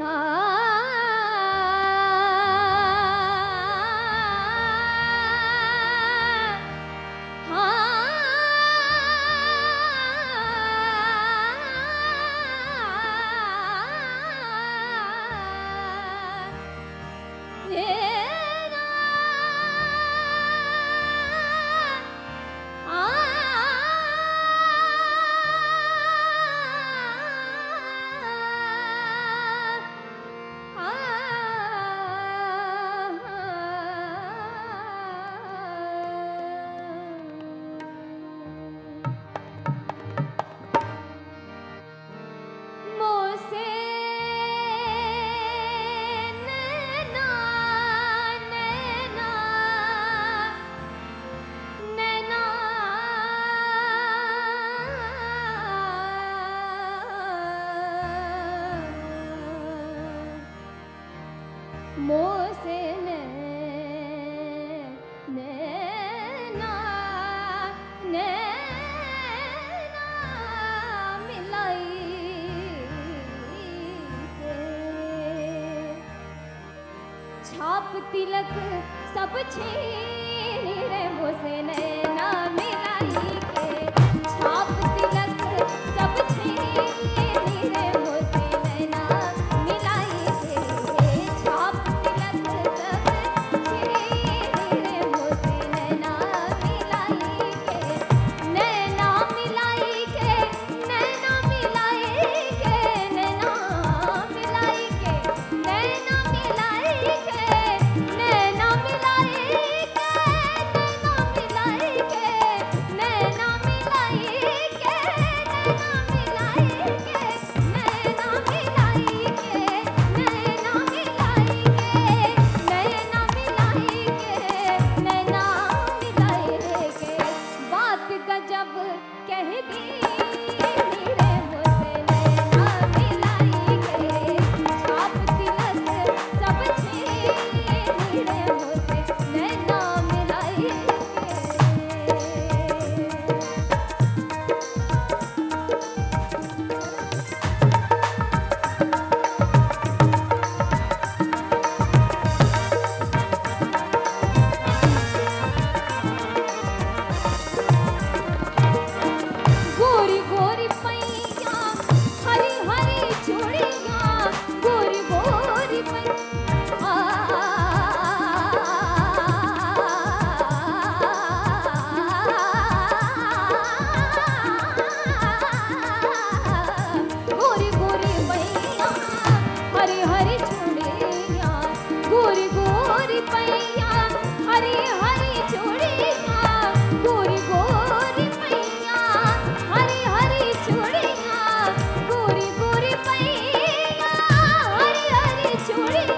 啊。सब छे 求你。